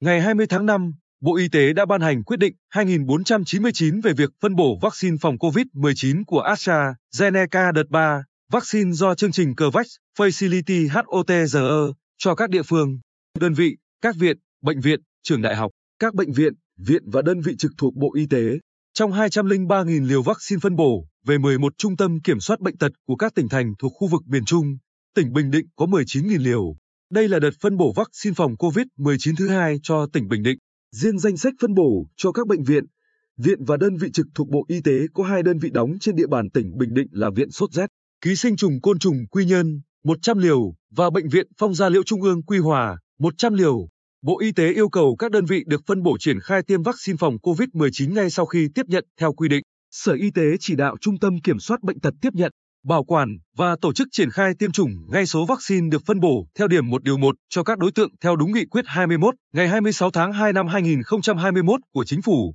Ngày 20 tháng 5, Bộ Y tế đã ban hành quyết định 2499 về việc phân bổ vaccine phòng COVID-19 của AstraZeneca đợt 3, vaccine do chương trình COVAX Facility HOTGE cho các địa phương, đơn vị, các viện, bệnh viện, trường đại học, các bệnh viện, viện và đơn vị trực thuộc Bộ Y tế. Trong 203.000 liều vaccine phân bổ về 11 trung tâm kiểm soát bệnh tật của các tỉnh thành thuộc khu vực miền Trung, tỉnh Bình Định có 19.000 liều. Đây là đợt phân bổ vaccine phòng COVID-19 thứ hai cho tỉnh Bình Định. Riêng danh sách phân bổ cho các bệnh viện, viện và đơn vị trực thuộc Bộ Y tế có hai đơn vị đóng trên địa bàn tỉnh Bình Định là Viện Sốt Z, Ký sinh trùng côn trùng Quy Nhơn, 100 liều và Bệnh viện Phong gia Liễu Trung ương Quy Hòa, 100 liều. Bộ Y tế yêu cầu các đơn vị được phân bổ triển khai tiêm vaccine phòng COVID-19 ngay sau khi tiếp nhận theo quy định. Sở Y tế chỉ đạo Trung tâm Kiểm soát Bệnh tật tiếp nhận, bảo quản và tổ chức triển khai tiêm chủng ngay số vaccine được phân bổ theo điểm 1 điều 1 cho các đối tượng theo đúng nghị quyết 21 ngày 26 tháng 2 năm 2021 của Chính phủ.